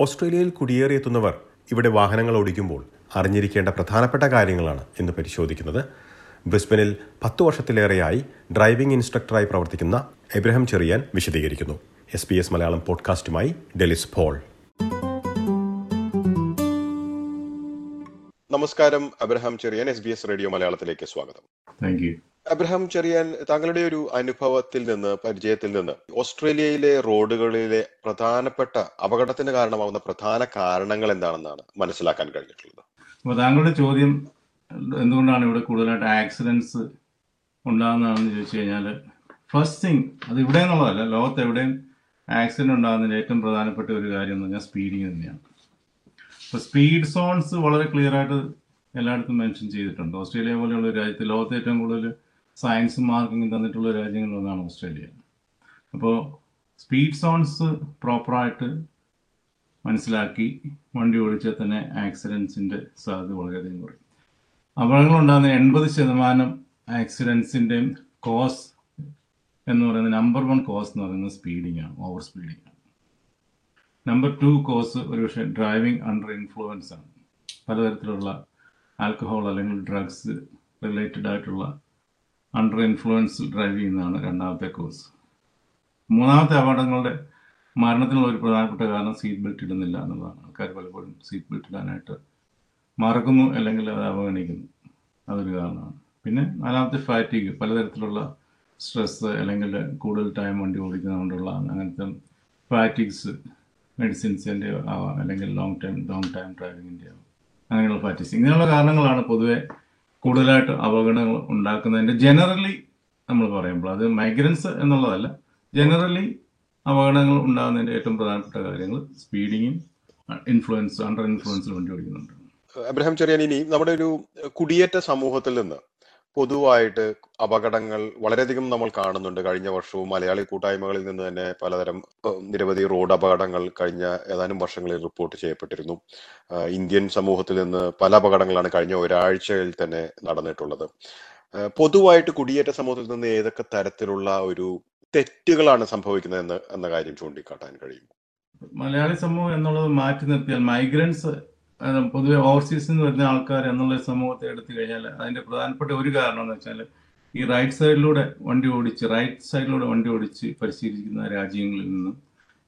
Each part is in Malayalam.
ഓസ്ട്രേലിയയിൽ കുടിയേറിയെത്തുന്നവർ ഇവിടെ വാഹനങ്ങൾ ഓടിക്കുമ്പോൾ അറിഞ്ഞിരിക്കേണ്ട പ്രധാനപ്പെട്ട കാര്യങ്ങളാണ് ഇന്ന് പരിശോധിക്കുന്നത്. ബ്രിസ്ബനിൽ പത്തു വർഷത്തിലേറെയായി ഡ്രൈവിംഗ് ഇൻസ്ട്രക്ടറായി പ്രവർത്തിക്കുന്ന എബ്രഹാം ചെറിയാൻ വിശദീകരിക്കുന്നു. എസ് പി എസ് മലയാളം പോഡ്കാസ്റ്റുമായി ഡെലിസ് പോൾ. നമസ്കാരം Abraham Cheriyan S B S radio മലയാളത്തിലേക്ക് സ്വാഗതം. താങ്ക് യു അബ്രഹാം ചെറിയാൻ താങ്കളുടെ ഒരു അനുഭവത്തിൽ നിന്ന് പരിചയത്തിൽ നിന്ന് ഓസ്ട്രേലിയയിലെ റോഡുകളിലെ പ്രധാനപ്പെട്ട അപകടത്തിന് കാരണമാവുന്ന പ്രധാന കാരണങ്ങൾ എന്താണെന്നാണ് മനസ്സിലാക്കാൻ കഴിഞ്ഞിട്ടുള്ളത്? അപ്പോൾ താങ്കളുടെ ചോദ്യം എന്തുകൊണ്ടാണ് ഇവിടെ കൂടുതലായിട്ട് ആക്സിഡൻസ് ഉണ്ടാകുന്നതെന്ന് ചോദിച്ചു കഴിഞ്ഞാൽ ഫസ്റ്റ് തിങ് അത് ഇവിടെ എന്നുള്ളതല്ല ലോകത്ത് എവിടെയും ആക്സിഡന്റ് ഉണ്ടാകുന്നതിന് ഏറ്റവും പ്രധാനപ്പെട്ട ഒരു കാര്യം എന്ന് പറഞ്ഞാൽ സ്പീഡിങ് തന്നെയാണ്. അപ്പോൾ സ്പീഡ് സോൺസ് വളരെ ക്ലിയർ ആയിട്ട് എല്ലായിടത്തും മെൻഷൻ ചെയ്തിട്ടുണ്ട്. ഓസ്ട്രേലിയ പോലെയുള്ള രാജ്യത്ത് ലോകത്ത് ഏറ്റവും കൂടുതൽ സയൻസ് മാർക്കിംഗ് തന്നിട്ടുള്ള രാജ്യങ്ങളിലൊന്നാണ് ഓസ്ട്രേലിയ. അപ്പോൾ സ്പീഡ് സോൺസ് പ്രോപ്പറായിട്ട് മനസ്സിലാക്കി വണ്ടി ഓടിച്ചാൽ തന്നെ ആക്സിഡൻസിന്റെ സാധ്യത വളരെയധികം കുറയും. അപകടങ്ങളുണ്ടാകുന്ന എൺപത് ശതമാനം ആക്സിഡൻസിന്റെയും കോസ് എന്ന് പറയുന്നത് നമ്പർ വൺ കോസ് എന്ന് പറയുന്നത് സ്പീഡിംഗ് ആണ് ഓവർ സ്പീഡിംഗ് ആണ്. നമ്പർ ടു കോസ് ഒരുപക്ഷെ ഡ്രൈവിംഗ് അണ്ടർ ഇൻഫ്ലുവൻസ് ആണ്. പലതരത്തിലുള്ള ആൽക്കഹോൾ അല്ലെങ്കിൽ ഡ്രഗ്സ് റിലേറ്റഡ് ആയിട്ടുള്ള അണ്ടർ ഇൻഫ്ലുവൻസ് ഡ്രൈവ് ചെയ്യുന്നതാണ് രണ്ടാമത്തെ കോഴ്സ് മൂന്നാമത്തെ അപകടങ്ങളുടെ മരണത്തിനുള്ള ഒരു പ്രധാനപ്പെട്ട കാരണം സീറ്റ് ബെൽറ്റ് ഇടുന്നില്ല എന്നുള്ളതാണ്. ആൾക്കാർ പലപ്പോഴും സീറ്റ് ബെൽറ്റ് ഇടാനായിട്ട് മറക്കുന്നു അല്ലെങ്കിൽ അത് അവഗണിക്കുന്നു. അതൊരു കാരണമാണ്. പിന്നെ നാലാമത്തെ ഫാറ്റിഗ് പലതരത്തിലുള്ള സ്ട്രെസ് അല്ലെങ്കിൽ കൂടുതൽ ടൈം വണ്ടി ഓടിക്കുന്നതുകൊണ്ടുള്ള അങ്ങനത്തെ ഫാറ്റിക്സ് മെഡിസിൻസിന്റെ ആവാം അല്ലെങ്കിൽ ലോങ് ടൈം ലോങ് ടൈം ഡ്രൈവിങ്ങിന്റെ അങ്ങനെയുള്ള ഫാറ്റിക്സ് ഇങ്ങനെയുള്ള കാരണങ്ങളാണ് പൊതുവെ കൂടുതലായിട്ട് അപകടങ്ങൾ ഉണ്ടാക്കുന്നതിന്റെ ജനറലി നമ്മൾ പറയുമ്പോൾ അത് മൈഗ്രൻസ് എന്നുള്ളതല്ല. ജനറലി അപകടങ്ങൾ ഉണ്ടാകുന്നതിന്റെ ഏറ്റവും പ്രധാനപ്പെട്ട കാര്യങ്ങൾ സ്പീഡിങ്ങും ഇൻഫ്ലുവൻസ് അണ്ടർ ഇൻഫ്ലുവൻസിൽ വണ്ടി ഓടിക്കുന്നുണ്ട്. അബ്രഹാം ചെറിയാൻ ഇനി നമ്മുടെ ഒരു കുടിയേറ്റ സമൂഹത്തിൽ നിന്ന് പൊതുവായിട്ട് അപകടങ്ങൾ വളരെയധികം നമ്മൾ കാണുന്നുണ്ട്. കഴിഞ്ഞ വർഷവും മലയാളി കൂട്ടായ്മകളിൽ നിന്ന് തന്നെ പലതരം നിരവധി റോഡ് അപകടങ്ങൾ കഴിഞ്ഞ ഏതാനും വർഷങ്ങളിൽ റിപ്പോർട്ട് ചെയ്യപ്പെട്ടിരുന്നു. ഇന്ത്യൻ സമൂഹത്തിൽ നിന്ന് പല അപകടങ്ങളാണ് കഴിഞ്ഞ ഒരാഴ്ചയിൽ തന്നെ നടന്നിട്ടുള്ളത്. പൊതുവായിട്ട് കുടിയേറ്റ സമൂഹത്തിൽ നിന്ന് ഏതൊക്കെ തരത്തിലുള്ള ഒരു തെറ്റുകളാണ് സംഭവിക്കുന്നത് എന്ന് എന്ന കാര്യം ചൂണ്ടിക്കാട്ടാൻ കഴിയും മലയാളി സമൂഹം എന്നുള്ളത് മാറ്റി നിർത്തിയാൽ മൈഗ്രൻസ് പൊതുവെ ഓവർസീസിൽ നിന്ന് വരുന്ന ആൾക്കാർ എന്നുള്ള സമൂഹത്തെ എടുത്തു കഴിഞ്ഞാൽ അതിന്റെ പ്രധാനപ്പെട്ട ഒരു കാരണം എന്ന് വെച്ചാൽ ഈ റൈറ്റ് സൈഡിലൂടെ വണ്ടി ഓടിച്ച് റൈറ്റ് സൈഡിലൂടെ വണ്ടി ഓടിച്ച് പരിശീലിക്കുന്ന രാജ്യങ്ങളിൽ നിന്നും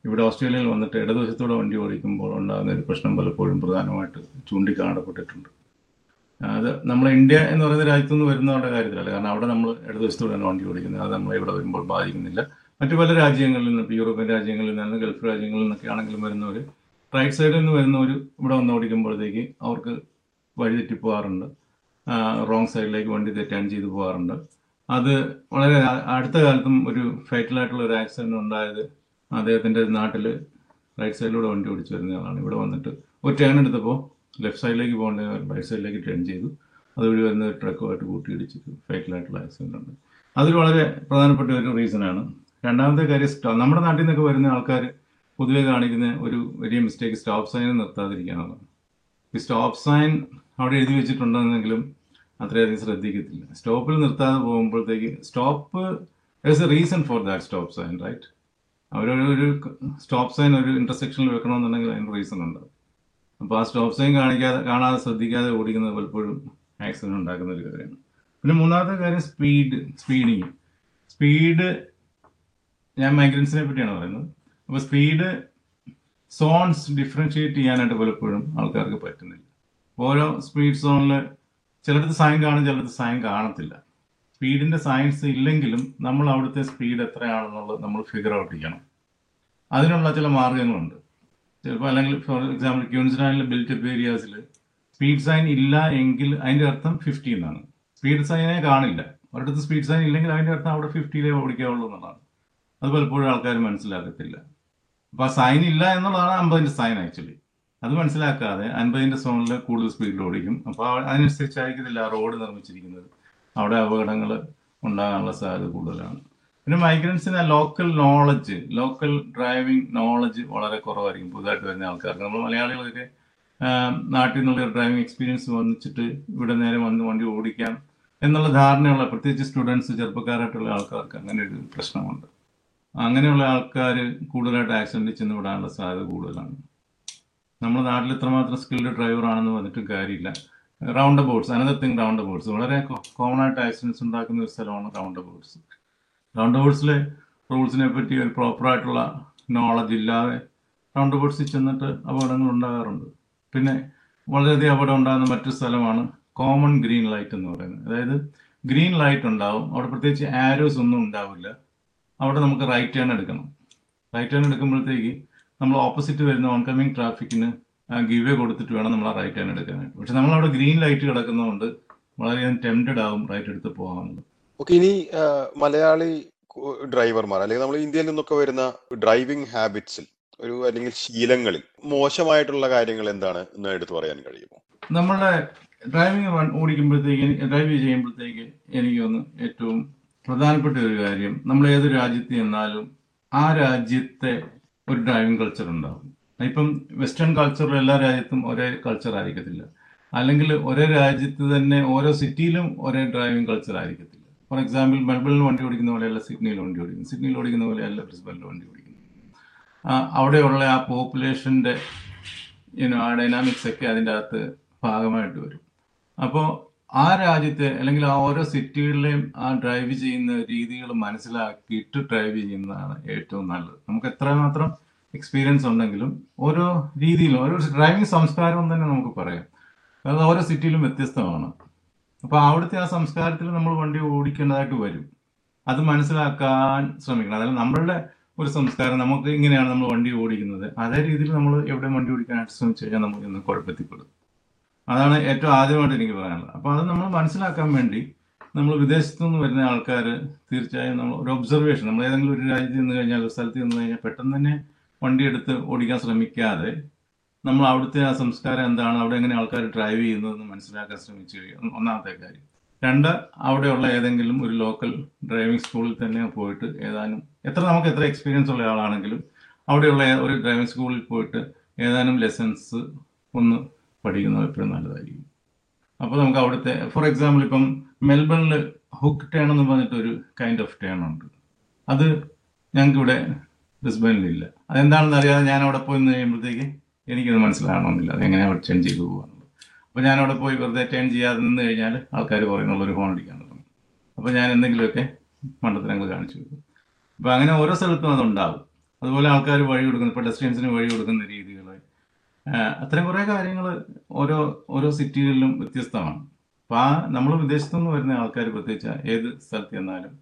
ഇവിടെ ഓസ്ട്രേലിയയിൽ വന്നിട്ട് ഇടതുവശത്തൂടെ വണ്ടി ഓടിക്കുമ്പോൾ ഉണ്ടാകുന്ന ഒരു പ്രശ്നം പലപ്പോഴും പ്രധാനമായിട്ട് ചൂണ്ടിക്കാണപ്പെട്ടിട്ടുണ്ട്. അത് നമ്മളെ ഇന്ത്യ എന്ന് പറയുന്ന രാജ്യത്തു നിന്ന് വരുന്നവരുടെ കാര്യത്തിലല്ല. കാരണം അവിടെ നമ്മൾ ഇടതുവശത്തൂടെയാണ് വണ്ടി ഓടിക്കുന്നത്. അത് നമ്മളെ ഇവിടെ വരുമ്പോൾ ബാധിക്കുന്നില്ല. മറ്റു പല രാജ്യങ്ങളിൽ നിന്നും യൂറോപ്യൻ രാജ്യങ്ങളിൽ നിന്നും ഗൾഫ് രാജ്യങ്ങളിൽ നിന്നൊക്കെ ആണെങ്കിലും വരുന്നവർ റൈറ്റ് സൈഡിൽ നിന്ന് വരുന്നവർ ഇവിടെ വന്ന് ഓടിക്കുമ്പോഴത്തേക്ക് അവർക്ക് വഴി തെറ്റി തെറ്റിപ്പോകാറുണ്ട് റോങ് സൈഡിലേക്ക് വണ്ടി തെറ്റാൻ ചെയ്തു പോകാറുണ്ട്. അത് വളരെ അടുത്ത കാലത്തും ഒരു ഫൈറ്റലായിട്ടുള്ള ഒരു ആക്സിഡന്റ് ഉണ്ടായത് അദ്ദേഹത്തിന്റെ നാട്ടിൽ റൈറ്റ് സൈഡിലൂടെ വണ്ടി ഓടിച്ചു വരുന്നയാളാണ് ഇവിടെ വന്നിട്ട് ഒരു ടേൺ എടുത്തപ്പോൾ ലെഫ്റ്റ് സൈഡിലേക്ക് പോകേണ്ട റൈറ്റ് സൈഡിലേക്ക് ടേൺ ചെയ്തു. അതുവഴി വരുന്ന ഒരു ട്രക്കുമായിട്ട് കൂട്ടിയിടിച്ചിട്ട് ഫൈറ്റലായിട്ടുള്ള ആക്സിഡന്റ് ഉണ്ട്. അതൊരു വളരെ പ്രധാനപ്പെട്ട ഒരു റീസണാണ് രണ്ടാമത്തെ കാര്യം നമ്മുടെ നാട്ടിൽ നിന്നൊക്കെ വരുന്ന ആൾക്കാർ പൊതുവെ കാണിക്കുന്ന ഒരു വലിയ മിസ്റ്റേക്ക് സ്റ്റോപ്പ് സൈൻ നിർത്താതിരിക്കാനുള്ളതാണ് ഈ സ്റ്റോപ്പ് സൈൻ അവിടെ എഴുതി വെച്ചിട്ടുണ്ടെന്നെങ്കിലും അത്രയധികം ശ്രദ്ധിക്കത്തില്ല. സ്റ്റോപ്പിൽ നിർത്താതെ പോകുമ്പോഴത്തേക്ക് stop there's a reason for that stop sign right അവരൊരു ഒരു സ്റ്റോപ്പ് സൈൻ ഒരു ഇന്റർസെക്ഷനിൽ വെക്കണമെന്നുണ്ടെങ്കിൽ അതിന് റീസൺ ഉണ്ട്. അപ്പോൾ ആ സ്റ്റോപ്പ് സൈൻ കാണിക്കാതെ കാണാതെ ശ്രദ്ധിക്കാതെ ഓടിക്കുന്നത് പലപ്പോഴും ആക്സിഡന്റ് ഉണ്ടാക്കുന്ന ഒരു കാര്യമാണ്. പിന്നെ മൂന്നാമത്തെ കാര്യം സ്പീഡ് സ്പീഡിങ് സ്പീഡ് ഞാൻ മൈഗ്രൻസിനെ പറ്റിയാണ് പറയുന്നത്. അപ്പോൾ സ്പീഡ് സോൺസ് ഡിഫറൻഷിയേറ്റ് ചെയ്യാനായിട്ട് പലപ്പോഴും ആൾക്കാർക്ക് പറ്റുന്നില്ല. ഓരോ സ്പീഡ് സോണിൽ ചിലടത്ത് സൈൻ കാണും ചിലടത്ത് സൈൻ കാണത്തില്ല. സ്പീഡിന്റെ സയൻസ് ഇല്ലെങ്കിലും നമ്മൾ അവിടുത്തെ സ്പീഡ് എത്രയാണെന്നുള്ളത് നമ്മൾ ഫിഗർ ഔട്ട് ചെയ്യണം. അതിനുള്ള ചില മാർഗങ്ങളുണ്ട്. ചിലപ്പോൾ അല്ലെങ്കിൽ ഫോർ എക്സാമ്പിൾ ക്യൂൻസ്ലാൻഡിലെ ബിൽറ്റപ്പ് ഏരിയാസിൽ സ്പീഡ് സൈൻ ഇല്ല എങ്കിൽ അതിന്റെ അർത്ഥം ഫിഫ്റ്റി എന്നാണ്. സ്പീഡ് സൈനെ കാണില്ല. ഒരിടത്ത് സ്പീഡ് സൈൻ ഇല്ലെങ്കിൽ അതിന്റെ അർത്ഥം അവിടെ ഫിഫ്റ്റിയിലേ ഓടിക്കാവുള്ളൂ എന്നുള്ളതാണ്. അത് പലപ്പോഴും ആൾക്കാർ മനസ്സിലാക്കത്തില്ല. അപ്പൊ ആ സൈൻ ഇല്ല എന്നുള്ളതാണ് അമ്പതിന്റെ സൈൻ ആക്ച്വലി അത് മനസ്സിലാക്കാതെ അൻപതിന്റെ സോണിൽ കൂടുതൽ സ്പീഡിൽ ഓടിക്കും. അപ്പോൾ അതിനനുസരിച്ചായിരിക്കത്തില്ല റോഡ് നിർമ്മിച്ചിരിക്കുന്നത്. അവിടെ അപകടങ്ങൾ ഉണ്ടാകാനുള്ള സാധ്യത കൂടുതലാണ്. പിന്നെ മൈഗ്രൻസിന് local knowledge local driving knowledge വളരെ കുറവായിരിക്കും പുതുതായിട്ട് വരുന്ന ആൾക്കാർക്ക്. നമ്മൾ മലയാളികളൊക്കെ ആ, നാട്ടിൽ നിന്നുള്ള ഡ്രൈവിംഗ് എക്സ്പീരിയൻസ് വന്നിച്ചിട്ട് ഇവിടെ നേരെ വന്ന് വണ്ടി ഓടിക്കാം എന്നുള്ള ധാരണയുള്ള പ്രത്യേകിച്ച് സ്റ്റുഡൻസ് ചെറുപ്പക്കാരായിട്ടുള്ള ആൾക്കാർക്ക് അങ്ങനെ ഒരു പ്രശ്നമുണ്ട്. അങ്ങനെയുള്ള ആൾക്കാർ കൂടുതലായിട്ട് ആക്സിഡന്റ് ചെന്ന് വിടാനുള്ള സാധ്യത കൂടുതലാണ്. നമ്മുടെ നാട്ടിൽ ഇത്രമാത്രം സ്കിൽഡ് ഡ്രൈവർ ആണെന്ന് പറഞ്ഞിട്ടും കാര്യമില്ല. Roundabouts another thing roundabouts വളരെ കോമൺ ആയിട്ട് ആക്സിഡൻസ് ഉണ്ടാക്കുന്ന ഒരു സ്ഥലമാണ് റൗണ്ട് അബൌട്ട്സ് റൗണ്ട് അബൌട്ട്സിലെ റൂൾസിനെ പറ്റി ഒരു പ്രോപ്പർ ആയിട്ടുള്ള നോളജ് ഇല്ലാതെ റൗണ്ട് അബൌട്ട്സിൽ ചെന്നിട്ട് അപകടങ്ങൾ ഉണ്ടാകാറുണ്ട്. പിന്നെ വളരെയധികം അപകടം ഉണ്ടാകുന്ന മറ്റൊരു സ്ഥലമാണ് കോമൺ ഗ്രീൻ ലൈറ്റ് എന്ന് പറയുന്നത്. അതായത് ഗ്രീൻ ലൈറ്റ് ഉണ്ടാവും. അവിടെ പ്രത്യേകിച്ച് ആരോസ് ഒന്നും ഉണ്ടാവില്ല. അവിടെ നമുക്ക് റൈറ്റ് ടേൺ എടുക്കണം. റൈറ്റ് ടേൺ എടുക്കുമ്പോഴത്തേക്ക് നമ്മൾ ഓപ്പോസിറ്റ് വരുന്ന ഓൺകമ്മിങ് ട്രാഫിക്കിന് ഗീവ് വേ കൊടുത്തിട്ട് വേണം നമ്മൾ ആ റൈറ്റ് ടേൺ എടുക്കാനായിട്ട്. പക്ഷെ നമ്മൾ അവിടെ ഗ്രീൻ ലൈറ്റ് കിടക്കുന്നതുകൊണ്ട് വളരെയധികം ടെംപ്റ്റഡ് ആവും റൈറ്റ് എടുത്ത് പോകാനുള്ളത് ഓക്കെ ഇനി മലയാളി ഡ്രൈവർമാർ അല്ലെങ്കിൽ നമ്മൾ ഇന്ത്യയിൽ നിന്നൊക്കെ വരുന്ന ഡ്രൈവിംഗ് ഹാബിറ്റ്സിൽ ഒരു അല്ലെങ്കിൽ ശീലങ്ങളിൽ മോശമായിട്ടുള്ള കാര്യങ്ങൾ എന്താണ് എന്ന് എടുത്തു പറയാൻ കഴിയുമോ? നമ്മുടെ ഡ്രൈവിംഗ് ഓടിക്കുമ്പോഴത്തേക്ക് ഡ്രൈവ് ചെയ്യുമ്പോഴത്തേക്ക് എനിക്ക് തോന്നുന്നു ഏറ്റവും പ്രധാനപ്പെട്ട ഒരു കാര്യം നമ്മൾ ഏത് രാജ്യത്ത് ചെന്നാലും ആ രാജ്യത്തെ ഒരു ഡ്രൈവിംഗ് കൾച്ചർ ഉണ്ടാവും. ഇപ്പം വെസ്റ്റേൺ കൾച്ചറിൽ എല്ലാ രാജ്യത്തും ഒരേ കൾച്ചർ ആയിരിക്കത്തില്ല. അല്ലെങ്കിൽ ഒരേ രാജ്യത്ത് തന്നെ ഓരോ സിറ്റിയിലും ഒരേ ഡ്രൈവിംഗ് കൾച്ചർ ആയിരിക്കത്തില്ല. ഫോർ എക്സാമ്പിൾ മെൽബണിൽ വണ്ടി ഓടിക്കുന്ന പോലെയല്ല സിഡ്നിയിൽ വണ്ടി ഓടിക്കുന്നു സിഡ്നിയിൽ ഓടിക്കുന്ന പോലെയല്ല ബ്രിസ്ബനിൽ വണ്ടി ഓടിക്കുന്നു അവിടെയുള്ള ആ പോപ്പുലേഷന്റെ ഡൈനാമിക്സ് ഒക്കെ അതിന്റെ അകത്ത് ഭാഗമായിട്ട് വരും. അപ്പോൾ ആ രാജ്യത്തെ അല്ലെങ്കിൽ ആ ഓരോ സിറ്റികളിലെയും ആ ഡ്രൈവ് ചെയ്യുന്ന രീതികൾ മനസ്സിലാക്കിയിട്ട് ഡ്രൈവ് ചെയ്യുന്നതാണ് ഏറ്റവും നല്ലത്. നമുക്ക് എത്രമാത്രം എക്സ്പീരിയൻസ് ഉണ്ടെങ്കിലും ഓരോ രീതിയിലും ഓരോ ഡ്രൈവിംഗ് സംസ്കാരം തന്നെ നമുക്ക് പറയാം. അത് ഓരോ സിറ്റിയിലും വ്യത്യസ്തമാണ്. അപ്പോൾ അവിടുത്തെ ആ സംസ്കാരത്തിൽ നമ്മൾ വണ്ടി ഓടിക്കേണ്ടതായിട്ട് വരും. അത് മനസ്സിലാക്കാൻ ശ്രമിക്കണം. അതായത് നമ്മളുടെ ഒരു സംസ്കാരം നമുക്ക് ഇങ്ങനെയാണ് നമ്മൾ വണ്ടി ഓടിക്കുന്നത്. അതേ രീതിയിൽ നമ്മൾ എവിടെ വണ്ടി ഓടിക്കാനായിട്ട് ശ്രമിച്ചു കഴിഞ്ഞാൽ നമുക്ക് ഇന്ന് കുഴപ്പത്തിൽപ്പെടും. അതാണ് ഏറ്റവും ആദ്യമായിട്ട് എനിക്ക് പറയാനുള്ളത്. അപ്പോൾ അത് നമ്മൾ മനസ്സിലാക്കാൻ വേണ്ടി നമ്മൾ വിദേശത്തു നിന്ന് വരുന്ന ആൾക്കാർ തീർച്ചയായും നമ്മൾ ഒരു ഒബ്സർവേഷൻ നമ്മൾ ഏതെങ്കിലും ഒരു രാജ്യത്ത് നിന്ന് കഴിഞ്ഞാൽ ഒരു സ്ഥലത്ത് നിന്ന് കഴിഞ്ഞാൽ പെട്ടെന്ന് തന്നെ വണ്ടി എടുത്ത് ഓടിക്കാൻ ശ്രമിക്കാതെ നമ്മൾ അവിടുത്തെ ആ സംസ്കാരം എന്താണ് അവിടെ എങ്ങനെ ആൾക്കാർ ഡ്രൈവ് ചെയ്യുന്നതെന്ന് മനസ്സിലാക്കാൻ ശ്രമിച്ചു ഒന്നാമത്തെ കാര്യം. രണ്ട് അവിടെയുള്ള ഏതെങ്കിലും ഒരു ലോക്കൽ ഡ്രൈവിംഗ് സ്കൂളിൽ തന്നെ പോയിട്ട് ഏതാനും എത്ര നമുക്ക് എത്ര എക്സ്പീരിയൻസ് ഉള്ള ആളാണെങ്കിലും അവിടെയുള്ള ഒരു ഡ്രൈവിംഗ് സ്കൂളിൽ പോയിട്ട് ഏതാനും ലെസൺസ് ഒന്ന് പഠിക്കുന്നത് എപ്പോഴും നല്ലതായിരിക്കും. അപ്പോൾ നമുക്ക് അവിടുത്തെ ഫോർ എക്സാമ്പിൾ ഇപ്പം മെൽബണിൽ ഹുക്ക് ടേൺ എന്ന് പറഞ്ഞിട്ട് ഒരു കൈൻഡ് ഓഫ് ടേൺ ഉണ്ട്. അത് ഞങ്ങൾക്കിവിടെ ബ്രിസ്ബനിലില്ല അതെന്താണെന്ന് അറിയാതെ ഞാൻ അവിടെ പോയി നിന്ന് കഴിയുമ്പോഴത്തേക്ക് എനിക്കത് മനസ്സിലാകണമെന്നില്ല. അത് എങ്ങനെ അവിടെ ടേൺ ചെയ്തു പോകാനുള്ളത് അപ്പോൾ ഞാൻ അവിടെ പോയി വെറുതെ ടേൺ ചെയ്യാതെ നിന്ന് കഴിഞ്ഞാൽ ആൾക്കാർ പറയുന്നുള്ള ഒരു ഫോൺ അടിക്കാൻ തുടങ്ങും അപ്പോൾ ഞാൻ എന്തെങ്കിലുമൊക്കെ മണ്ടത്തരങ്ങൾ കാണിച്ചു കൊടുക്കും. അപ്പോൾ അങ്ങനെ ഓരോ സ്ഥലത്തും അതുണ്ടാവും അതുപോലെ ആൾക്കാർ വഴി കൊടുക്കുന്ന. പെഡസ്ട്രിയൻസിന് വഴി കൊടുക്കുന്ന രീതികൾ അത്തരം കുറേ കാര്യങ്ങൾ ഓരോ ഓരോ സിറ്റികളിലും വ്യത്യസ്തമാണ്. അപ്പം ആ നമ്മൾ വിദേശത്തു നിന്ന് വരുന്ന ആൾക്കാർ പ്രത്യേകിച്ച് ഏത് സ്ഥലത്ത് ചെന്നാലും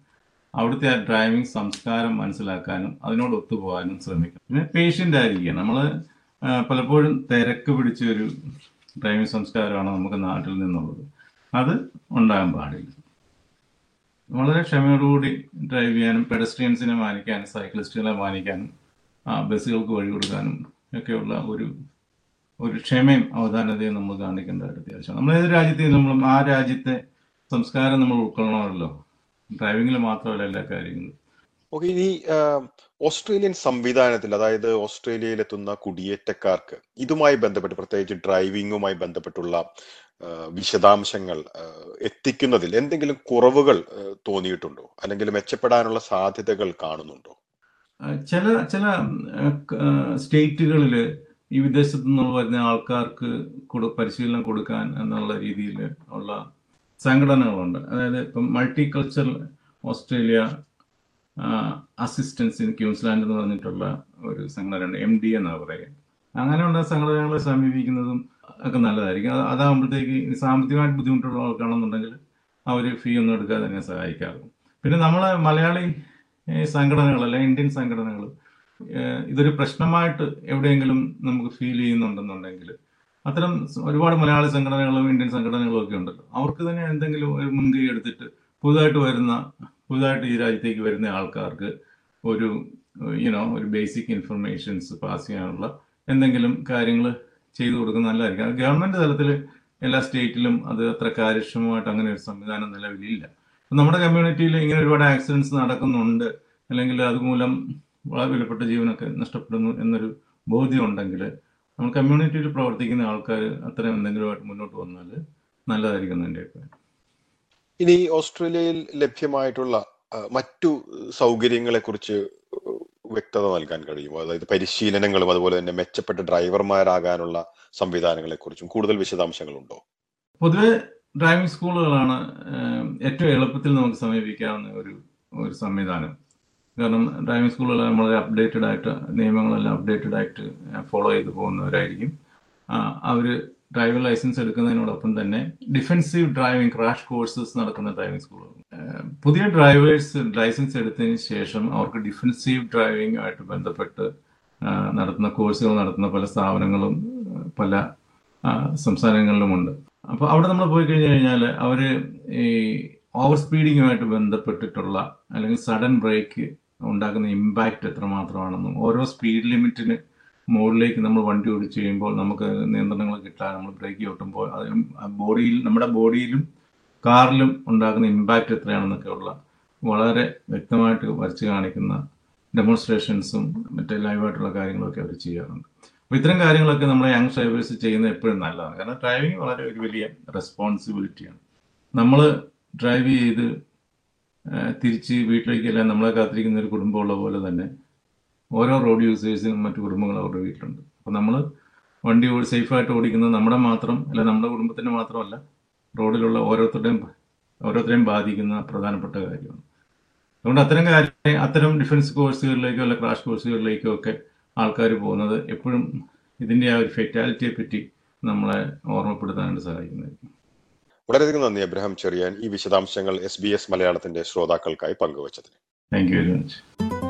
അവിടുത്തെ ആ ഡ്രൈവിംഗ് സംസ്കാരം മനസ്സിലാക്കാനും അതിനോട് ഒത്തുപോകാനും ശ്രമിക്കണം. പിന്നെ പേഷ്യന്റ് ആയിരിക്കുക നമ്മൾ പലപ്പോഴും തിരക്ക് പിടിച്ച ഒരു ഡ്രൈവിംഗ് സംസ്കാരമാണ് നമുക്ക് നാട്ടിൽ നിന്നുള്ളത്. അത് ഉണ്ടാകാൻ പാടില്ല. വളരെ ക്ഷമയോടുകൂടി ഡ്രൈവ് ചെയ്യാനും പെഡസ്ട്രിയൻസിനെ മാനിക്കാനും സൈക്ലിസ്റ്റുകളെ മാനിക്കാനും ബസ്സുകൾക്ക് വഴി കൊടുക്കാനും ഒക്കെയുള്ള ഒരു ഒരു ക്ഷമയും അവധാനതയും നമ്മൾ കാണിക്കേണ്ടതായിട്ട് അത്യാവശ്യം നമ്മൾ ഏത് രാജ്യത്തെ നമ്മൾ ആ രാജ്യത്തെ സംസ്കാരം നമ്മൾ ഉൾക്കൊള്ളണമല്ലോ. ഡ്രൈവിംഗിൽ മാത്രമല്ല എല്ലാ കാര്യങ്ങളും. ഓക്കെ ഇനി ഓസ്ട്രേലിയൻ സംവിധാനത്തിൽ അതായത് ഓസ്ട്രേലിയയിലെത്തുന്ന കുടിയേറ്റക്കാർക്ക് ഇതുമായി ബന്ധപ്പെട്ട് പ്രത്യേകിച്ച് ഡ്രൈവിംഗുമായി ബന്ധപ്പെട്ടുള്ള വിശദാംശങ്ങൾ എത്തിക്കുന്നതിൽ എന്തെങ്കിലും കുറവുകൾ തോന്നിയിട്ടുണ്ടോ? അല്ലെങ്കിൽ മെച്ചപ്പെടാനുള്ള സാധ്യതകൾ കാണുന്നുണ്ടോ? ചില ചില സ്റ്റേറ്റുകളിൽ ഈ വിദേശത്തു നിന്ന് വരുന്ന ആൾക്കാർക്ക് കൊടു പരിശീലനം കൊടുക്കാൻ എന്നുള്ള രീതിയിൽ ഉള്ള സംഘടനകളുണ്ട്. അതായത് ഇപ്പം multi cultural Australia assistance in Queensland എന്ന് പറഞ്ഞിട്ടുള്ള ഒരു സംഘടനയുണ്ട് എം ഡി എന്നാണ് പറയുക. അങ്ങനെയുള്ള സംഘടനകളെ സമീപിക്കുന്നതും ഒക്കെ നല്ലതായിരിക്കും. അത് അതാകുമ്പോഴത്തേക്ക് സാമ്പത്തികമായിട്ട് ബുദ്ധിമുട്ടുള്ള ആൾക്കാണെന്നുണ്ടെങ്കിൽ അവർ ഫീ ഒന്നും എടുക്കാതെ തന്നെ സഹായിക്കാറും പിന്നെ നമ്മളെ മലയാളി സംഘടനകൾ അല്ലെ ഇന്ത്യൻ സംഘടനകൾ ഇതൊരു പ്രശ്നമായിട്ട് എവിടെയെങ്കിലും നമുക്ക് ഫീൽ ചെയ്യുന്നുണ്ടെന്നുണ്ടെങ്കിൽ അത്തരം ഒരുപാട് മലയാളി സംഘടനകളും ഇന്ത്യൻ സംഘടനകളും ഒക്കെ ഉണ്ടല്ലോ. അവർക്ക് തന്നെ എന്തെങ്കിലും ഒരു മുൻകൈ എടുത്തിട്ട് പുതുതായിട്ട് വരുന്ന പുതുതായിട്ട് ഈ രാജ്യത്തേക്ക് വരുന്ന ആൾക്കാർക്ക് ഒരു യുനോ ഒരു ബേസിക് ഇൻഫർമേഷൻസ് പാസ് ചെയ്യാനുള്ള എന്തെങ്കിലും കാര്യങ്ങൾ ചെയ്തു കൊടുക്കുന്നത് നല്ലതായിരിക്കും. അത് തലത്തിൽ എല്ലാ സ്റ്റേറ്റിലും അത് അത്ര കാര്യക്ഷമമായിട്ട് അങ്ങനെ ഒരു സംവിധാനം നിലവിലില്ല. നമ്മുടെ കമ്മ്യൂണിറ്റിയിൽ ഇങ്ങനെ ഒരുപാട് ആക്സിഡൻസ് നടക്കുന്നുണ്ട്. അല്ലെങ്കിൽ അതുമൂലം വളരെ വിലപ്പെട്ട ജീവനൊക്കെ നഷ്ടപ്പെടുന്നു എന്നൊരു ബോധ്യം ഉണ്ടെങ്കിൽ നമ്മൾ കമ്മ്യൂണിറ്റിയിൽ പ്രവർത്തിക്കുന്ന ആൾക്കാർ അത്തരം എന്തെങ്കിലുമായിട്ട് മുന്നോട്ട് വന്നാൽ നല്ലതായിരിക്കും എന്റെ അഭിപ്രായം. ഇനി ഓസ്ട്രേലിയയിൽ ലഭ്യമായിട്ടുള്ള മറ്റു സൗകര്യങ്ങളെ കുറിച്ച് വ്യക്തത നൽകാൻ കഴിയും അതായത് പരിശീലനങ്ങളും അതുപോലെ തന്നെ മെച്ചപ്പെട്ട ഡ്രൈവർമാരാകാനുള്ള സംവിധാനങ്ങളെ കുറിച്ചും കൂടുതൽ വിശദാംശങ്ങളുണ്ടോ? പൊതുവെ ഡ്രൈവിംഗ് സ്കൂളുകളാണ് ഏറ്റവും എളുപ്പത്തിൽ നമുക്ക് സമീപിക്കാവുന്ന ഒരു ഒരു സംവിധാനം. കാരണം ഡ്രൈവിംഗ് സ്കൂളുകൾ നമ്മൾ അപ്ഡേറ്റഡ് ആയിട്ട് നിയമങ്ങളെല്ലാം അപ്ഡേറ്റഡ് ആയിട്ട് ഫോളോ ചെയ്ത് പോകുന്നവരായിരിക്കും. അവർ ഡ്രൈവിംഗ് ലൈസൻസ് എടുക്കുന്നതിനോടൊപ്പം തന്നെ ഡിഫെൻസീവ് ഡ്രൈവിംഗ് ക്രാഷ് കോഴ്സസ് നടക്കുന്ന ഡ്രൈവിംഗ് സ്കൂളുകൾ പുതിയ ഡ്രൈവേഴ്സ് ലൈസൻസ് എടുത്തതിന് ശേഷം അവർക്ക് ഡിഫെൻസീവ് ഡ്രൈവിംഗ് ആയിട്ട് ബന്ധപ്പെട്ട് നടത്തുന്ന കോഴ്സുകൾ നടത്തുന്ന പല സ്ഥാപനങ്ങളും പല സംസ്ഥാനങ്ങളിലുമുണ്ട്. അപ്പോൾ അവിടെ നമ്മൾ പോയി കഴിഞ്ഞു കഴിഞ്ഞാൽ അവർ ഈ ഓവർ സ്പീഡിങ്ങുമായിട്ട് ബന്ധപ്പെട്ടിട്ടുള്ള അല്ലെങ്കിൽ സഡൻ ബ്രേക്ക് ഉണ്ടാക്കുന്ന ഇമ്പാക്റ്റ് എത്രമാത്രമാണെന്നും ഓരോ സ്പീഡ് ലിമിറ്റിന് മുകളിലേക്ക് നമ്മൾ വണ്ടി ഓടിച്ചു കഴിയുമ്പോൾ നമുക്ക് നിയന്ത്രണങ്ങൾ കിട്ടാൻ നമ്മൾ ബ്രേക്ക് ചവിട്ടുമ്പോൾ അതിനും ബോഡിയിൽ നമ്മുടെ ബോഡിയിലും കാറിലും ഉണ്ടാക്കുന്ന ഇമ്പാക്റ്റ് എത്രയാണെന്നൊക്കെയുള്ള വളരെ വ്യക്തമായിട്ട് വരച്ച് കാണിക്കുന്ന ഡെമോൺസ്ട്രേഷൻസും മറ്റേ ലൈവായിട്ടുള്ള കാര്യങ്ങളൊക്കെ അവർ ചെയ്യാറുണ്ട്. അപ്പോൾ ഇത്തരം കാര്യങ്ങളൊക്കെ നമ്മുടെ യങ് ഡ്രൈവേഴ്സ് ചെയ്യുന്നത് എപ്പോഴും നല്ലതാണ്. കാരണം ഡ്രൈവിംഗ് വളരെ ഒരു വലിയ റെസ്പോൺസിബിലിറ്റിയാണ് നമ്മൾ ഡ്രൈവ് ചെയ്ത് തിരിച്ച് വീട്ടിലേക്കെല്ലാം നമ്മളെ കാത്തിരിക്കുന്ന ഒരു കുടുംബമുള്ള പോലെ തന്നെ ഓരോ റോഡ് യൂസേഴ്സിനും മറ്റു കുടുംബങ്ങൾ അവരുടെ വീട്ടിലുണ്ട്. അപ്പോൾ നമ്മൾ വണ്ടി സേഫായിട്ട് ഓടിക്കുന്നത് നമ്മുടെ മാത്രം അല്ല നമ്മുടെ കുടുംബത്തിന്റെ മാത്രമല്ല റോഡിലുള്ള ഓരോരുത്തരുടെയും ഓരോരുത്തരെയും ബാധിക്കുന്ന പ്രധാനപ്പെട്ട കാര്യമാണ്. അതുകൊണ്ട് അത്തരം കാര്യം അത്തരം ഡിഫൻസ് കോഴ്സുകളിലേക്കോ അല്ല ക്രാഷ് കോഴ്സുകളിലേക്കോ ഒക്കെ ആൾക്കാർ പോകുന്നത് എപ്പോഴും ഇതിന്റെ ആ ഒരു ഫെറ്റാലിറ്റിയെ പറ്റി നമ്മളെ ഓർമ്മപ്പെടുത്താനായിട്ട് സഹായിക്കുന്നതായിരിക്കും. വളരെയധികം നന്ദി അബ്രഹാം ചെറിയാൻ. ഈ വിശദാംശങ്ങൾ എസ് ബി എസ് മലയാളത്തിന്റെ ശ്രോതാക്കൾക്കായി പങ്കുവച്ചതിന്. Thank you very much